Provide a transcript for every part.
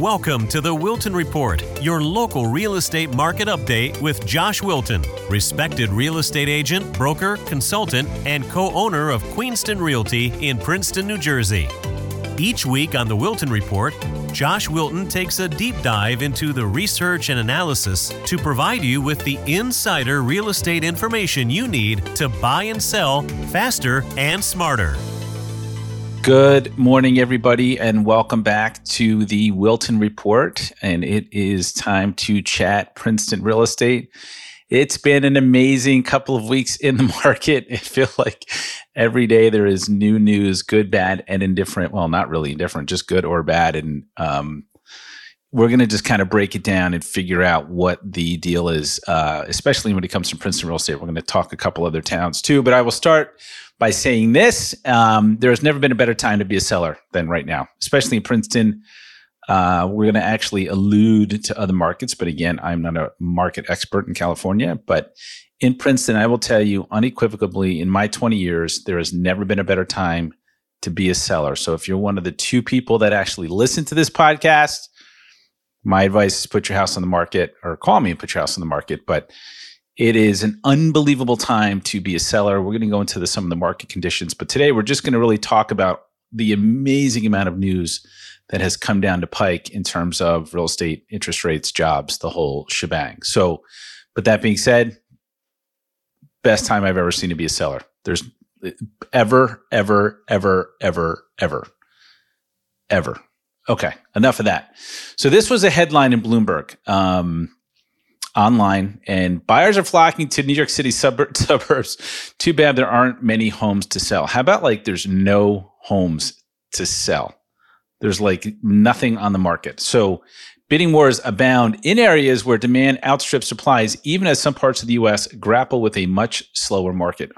Welcome to the Wilton Report, your local real estate market update with Josh Wilton, respected real estate agent, broker, consultant, and co owner of Queenston Realty in Princeton, New Jersey. Each week on the Wilton Report, Josh Wilton takes a deep dive into the research and analysis to provide you with the insider real estate information you need to buy and sell faster and smarter. Good morning, everybody, and welcome back to the Wilton Report. And it is time to chat Princeton real estate. It's been an amazing couple of weeks in the market. It feels like every day there is new news, good, bad, and indifferent. Well, not really indifferent, just good or bad. And um, we're going to just kind of break it down and figure out what the deal is, uh, especially when it comes to Princeton real estate. We're going to talk a couple other towns too, but I will start by saying this. Um, there has never been a better time to be a seller than right now, especially in Princeton. Uh, we're going to actually allude to other markets, but again, I'm not a market expert in California. But in Princeton, I will tell you unequivocally, in my 20 years, there has never been a better time to be a seller. So if you're one of the two people that actually listen to this podcast, my advice is put your house on the market or call me and put your house on the market. But it is an unbelievable time to be a seller. We're going to go into the, some of the market conditions, but today we're just going to really talk about the amazing amount of news that has come down to pike in terms of real estate, interest rates, jobs, the whole shebang. So, but that being said, best time I've ever seen to be a seller. There's ever, ever, ever, ever, ever, ever. Okay, enough of that. So this was a headline in Bloomberg. Um, online, and buyers are flocking to New York City sub- suburbs. Too bad there aren't many homes to sell. How about like there's no homes to sell? There's like nothing on the market. So bidding wars abound in areas where demand outstrips supplies, even as some parts of the US grapple with a much slower market.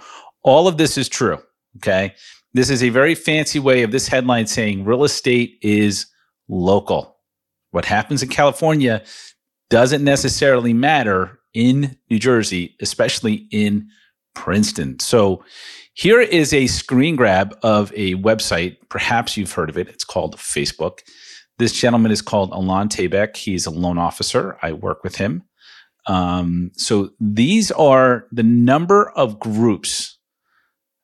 All of this is true. Okay. This is a very fancy way of this headline saying real estate is local. What happens in California doesn't necessarily matter in New Jersey, especially in Princeton. So here is a screen grab of a website. Perhaps you've heard of it. It's called Facebook. This gentleman is called Alon Tabek. He's a loan officer. I work with him. Um, so these are the number of groups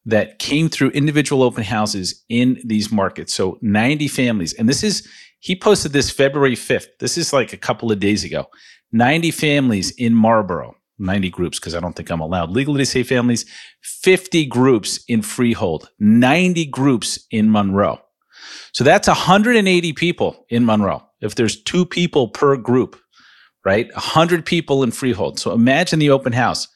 that came through individual open houses in these markets. So 90 families. And this is he posted this February 5th. This is like a couple of days ago. 90 families in Marlboro, 90 groups, because I don't think I'm allowed legally to say families, 50 groups in Freehold, 90 groups in Monroe. So that's 180 people in Monroe. If there's two people per group, right? 100 people in Freehold. So imagine the open house.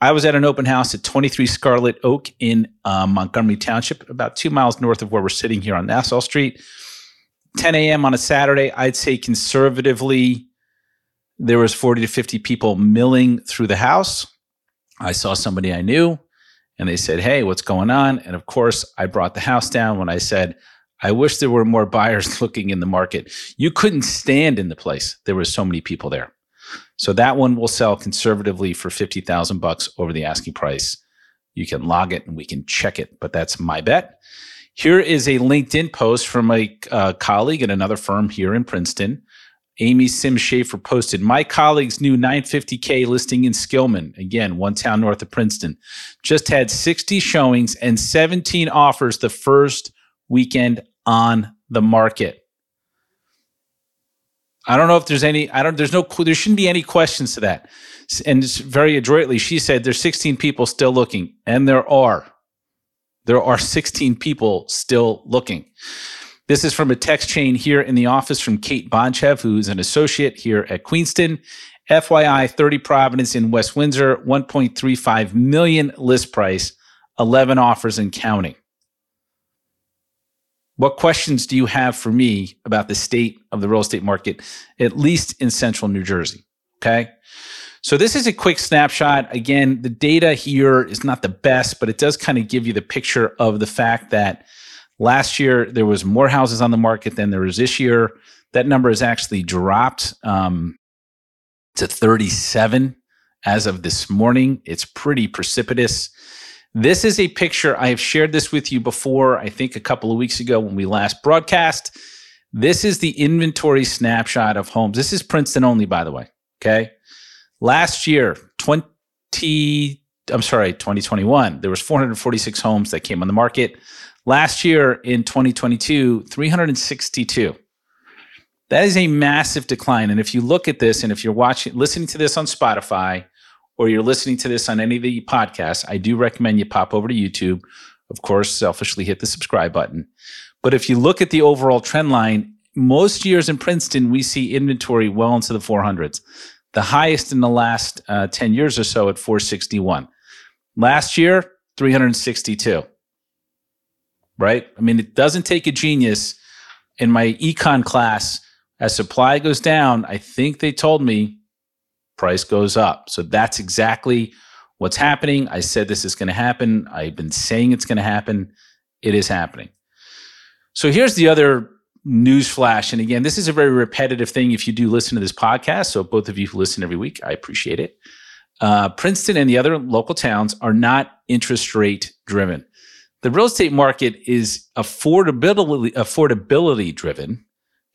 I was at an open house at 23 Scarlet Oak in um, Montgomery Township, about two miles north of where we're sitting here on Nassau Street. 10 a.m. on a Saturday, I'd say conservatively, there was 40 to 50 people milling through the house. I saw somebody I knew and they said, Hey, what's going on? And of course, I brought the house down when I said, I wish there were more buyers looking in the market. You couldn't stand in the place. There were so many people there. So that one will sell conservatively for 50,000 bucks over the asking price. You can log it and we can check it, but that's my bet. Here is a LinkedIn post from a uh, colleague at another firm here in Princeton. Amy Sims Schaefer posted, My colleague's new 950K listing in Skillman, again, one town north of Princeton, just had 60 showings and 17 offers the first weekend on the market. I don't know if there's any, I don't, there's no, there shouldn't be any questions to that. And very adroitly, she said there's 16 people still looking, and there are there are 16 people still looking. This is from a text chain here in the office from Kate Bonchev, who's an associate here at Queenston. FYI, 30 Providence in West Windsor, 1.35 million list price, 11 offers and counting. What questions do you have for me about the state of the real estate market, at least in central New Jersey? Okay. So this is a quick snapshot. Again, the data here is not the best, but it does kind of give you the picture of the fact that last year there was more houses on the market than there was this year. That number has actually dropped um, to 37 as of this morning. It's pretty precipitous. This is a picture. I have shared this with you before, I think a couple of weeks ago when we last broadcast. This is the inventory snapshot of homes. This is Princeton only, by the way. Okay. Last year, 20, I'm sorry, 2021, there was 446 homes that came on the market. Last year in 2022, 362. That is a massive decline. And if you look at this, and if you're watching, listening to this on Spotify, or you're listening to this on any of the podcasts, I do recommend you pop over to YouTube. Of course, selfishly hit the subscribe button. But if you look at the overall trend line, most years in Princeton, we see inventory well into the 400s. The highest in the last uh, 10 years or so at 461. Last year, 362. Right? I mean, it doesn't take a genius. In my econ class, as supply goes down, I think they told me price goes up. So that's exactly what's happening. I said this is going to happen. I've been saying it's going to happen. It is happening. So here's the other news flash. And again, this is a very repetitive thing if you do listen to this podcast. So both of you who listen every week, I appreciate it. Uh, Princeton and the other local towns are not interest rate driven. The real estate market is affordability affordability driven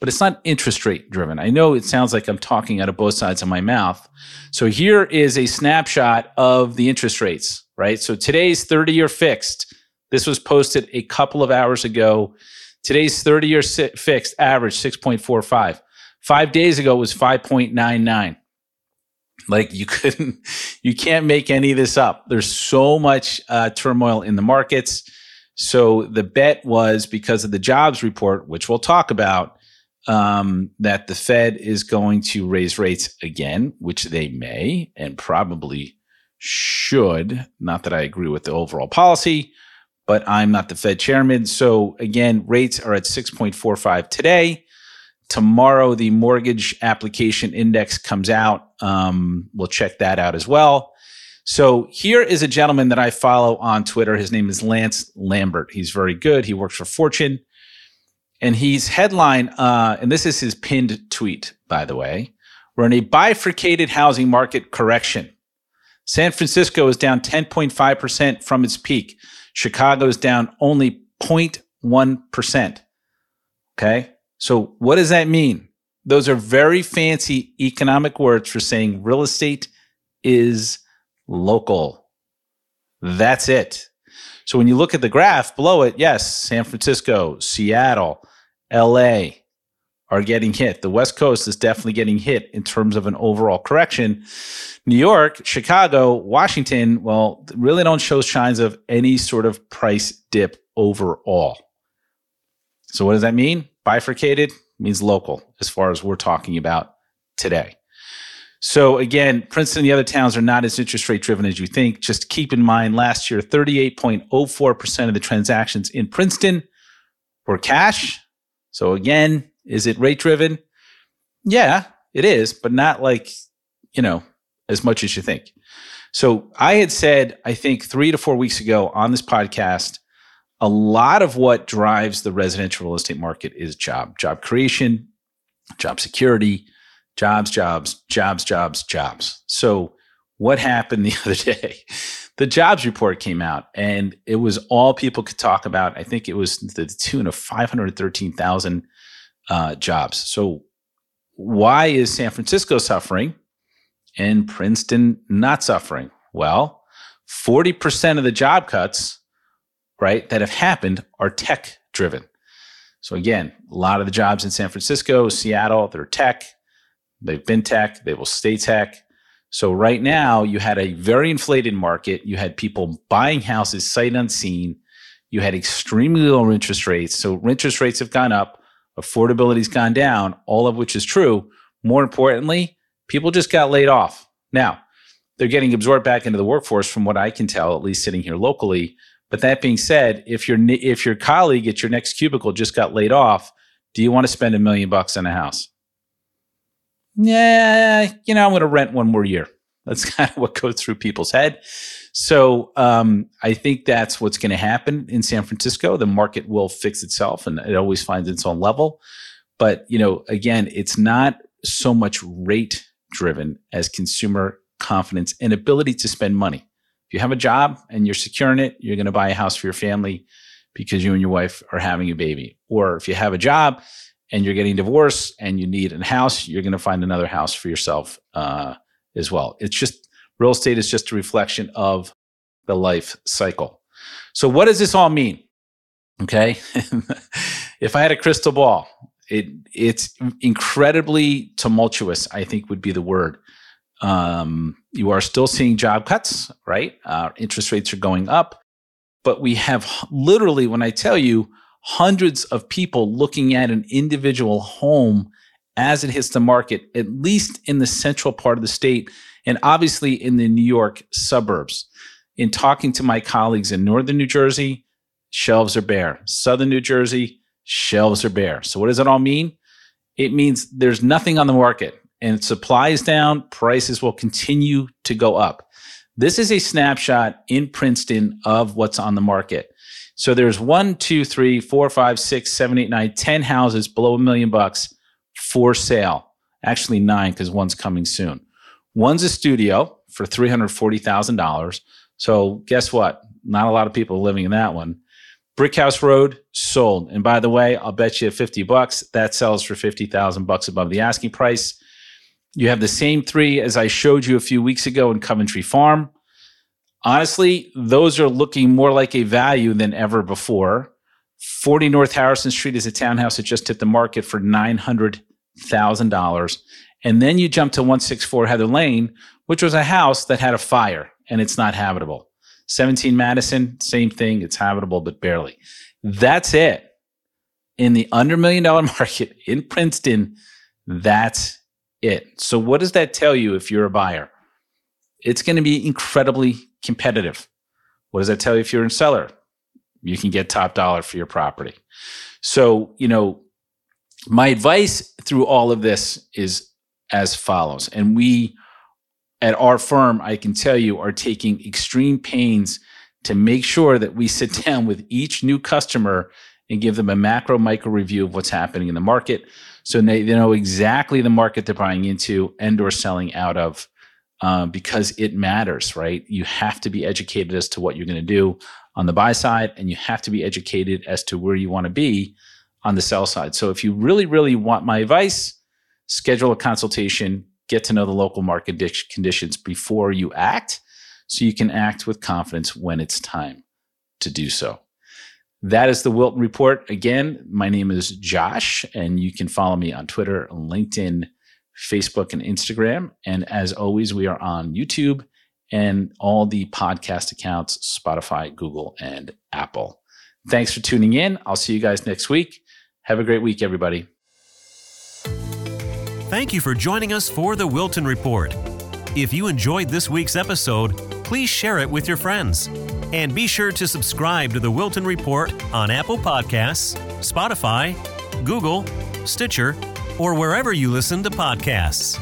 but it's not interest rate driven. I know it sounds like I'm talking out of both sides of my mouth. So here is a snapshot of the interest rates, right? So today's 30 year fixed. This was posted a couple of hours ago. Today's 30 year fixed average 6.45. Five days ago was 5.99. Like you couldn't, you can't make any of this up. There's so much uh, turmoil in the markets. So the bet was because of the jobs report, which we'll talk about, um, that the Fed is going to raise rates again, which they may and probably should. Not that I agree with the overall policy, but I'm not the Fed chairman. So again, rates are at 6.45 today. Tomorrow, the mortgage application index comes out. Um, we'll check that out as well. So here is a gentleman that I follow on Twitter. His name is Lance Lambert. He's very good. He works for Fortune and he's headline, uh, and this is his pinned tweet, by the way. We're in a bifurcated housing market correction. San Francisco is down 10.5% from its peak. Chicago is down only 0.1%. Okay. So what does that mean? Those are very fancy economic words for saying real estate is local. That's it. So when you look at the graph below it, yes, San Francisco, Seattle, LA are getting hit. The West Coast is definitely getting hit in terms of an overall correction. New York, Chicago, Washington, well, really don't show signs of any sort of price dip overall. So, what does that mean? Bifurcated means local as far as we're talking about today. So, again, Princeton and the other towns are not as interest rate driven as you think. Just keep in mind last year, 38.04% of the transactions in Princeton were cash so again, is it rate driven? Yeah, it is, but not like, you know, as much as you think. So I had said, I think three to four weeks ago on this podcast, a lot of what drives the residential real estate market is job, job creation, job security, jobs, jobs, jobs, jobs, jobs. So what happened the other day? the jobs report came out and it was all people could talk about. I think it was the tune of 513,000 uh, jobs. So, why is San Francisco suffering and Princeton not suffering? Well, 40% of the job cuts, right, that have happened are tech driven. So, again, a lot of the jobs in San Francisco, Seattle, they're tech. They've been tech, they will stay tech. So right now you had a very inflated market. You had people buying houses sight unseen. You had extremely low interest rates. So interest rates have gone up, affordability's gone down, all of which is true. More importantly, people just got laid off. Now, they're getting absorbed back into the workforce from what I can tell, at least sitting here locally. But that being said, if your if your colleague at your next cubicle just got laid off, do you want to spend a million bucks on a house? yeah, you know, I'm going to rent one more year. That's kind of what goes through people's head. So um, I think that's what's going to happen in San Francisco. The market will fix itself, and it always finds its own level. But you know, again, it's not so much rate driven as consumer confidence and ability to spend money. If you have a job and you're securing it, you're going to buy a house for your family because you and your wife are having a baby. Or if you have a job and you're getting divorced and you need a house, you're going to find another house for yourself uh, as well. It's just real estate is just a reflection of the life cycle. So, what does this all mean? Okay. if I had a crystal ball, it it's incredibly tumultuous, I think would be the word. Um, you are still seeing job cuts, right? Uh, interest rates are going up, but we have literally, when I tell you, hundreds of people looking at an individual home as it hits the market, at least in the central part of the state, and obviously in the New York suburbs. In talking to my colleagues in northern New Jersey, shelves are bare. Southern New Jersey, shelves are bare. So, what does it all mean? It means there's nothing on the market and supply is down, prices will continue to go up. This is a snapshot in Princeton of what's on the market. So there's one, two, three, four, five, six, seven, eight, nine, ten houses below a million bucks for sale. Actually, nine because one's coming soon. One's a studio for three hundred forty thousand dollars. So guess what? Not a lot of people living in that one. Brickhouse Road sold. And by the way, I'll bet you 50 bucks that sells for 50,000 bucks above the asking price. You have the same three as I showed you a few weeks ago in Coventry Farm. Honestly, those are looking more like a value than ever before. 40 North Harrison Street is a townhouse that just hit the market for $900,000. And then you jump to 164 Heather Lane, which was a house that had a fire and it's not habitable. 17 Madison, same thing. It's habitable, but barely. That's it. In the under million dollar market in Princeton, that's it. So, what does that tell you if you're a buyer? It's going to be incredibly competitive. What does that tell you if you're a seller? You can get top dollar for your property. So, you know, my advice through all of this is as follows. And we at our firm, I can tell you, are taking extreme pains to make sure that we sit down with each new customer and give them a macro micro review of what's happening in the market so they, they know exactly the market they're buying into and or selling out of um, because it matters, right? You have to be educated as to what you're going to do on the buy side, and you have to be educated as to where you want to be on the sell side. So if you really, really want my advice, schedule a consultation, get to know the local market conditions before you act so you can act with confidence when it's time to do so. That is the Wilton Report. Again, my name is Josh, and you can follow me on Twitter, LinkedIn, Facebook, and Instagram. And as always, we are on YouTube and all the podcast accounts Spotify, Google, and Apple. Thanks for tuning in. I'll see you guys next week. Have a great week, everybody. Thank you for joining us for the Wilton Report. If you enjoyed this week's episode, please share it with your friends. And be sure to subscribe to the Wilton Report on Apple Podcasts, Spotify, Google, Stitcher, or wherever you listen to podcasts.